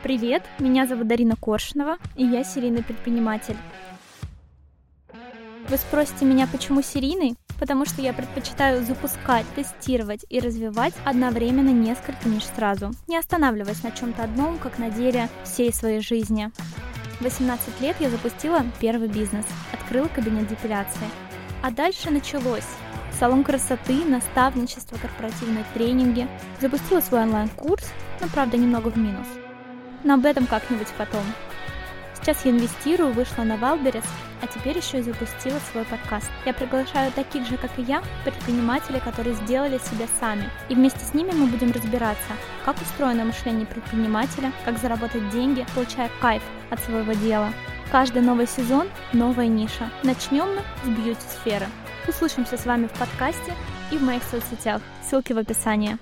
Привет, меня зовут Дарина Коршунова, и я серийный предприниматель. Вы спросите меня, почему серийный? Потому что я предпочитаю запускать, тестировать и развивать одновременно несколько ниш сразу, не останавливаясь на чем-то одном, как на деле всей своей жизни. В 18 лет я запустила первый бизнес, открыла кабинет депиляции. А дальше началось. Салон красоты, наставничество, корпоративные тренинги. Запустила свой онлайн-курс, но правда немного в минус – но об этом как-нибудь потом. Сейчас я инвестирую, вышла на Wildberries, а теперь еще и запустила свой подкаст. Я приглашаю таких же, как и я, предпринимателей, которые сделали себя сами. И вместе с ними мы будем разбираться, как устроено мышление предпринимателя, как заработать деньги, получая кайф от своего дела. Каждый новый сезон – новая ниша. Начнем мы с бьюти-сферы. Услышимся с вами в подкасте и в моих соцсетях. Ссылки в описании.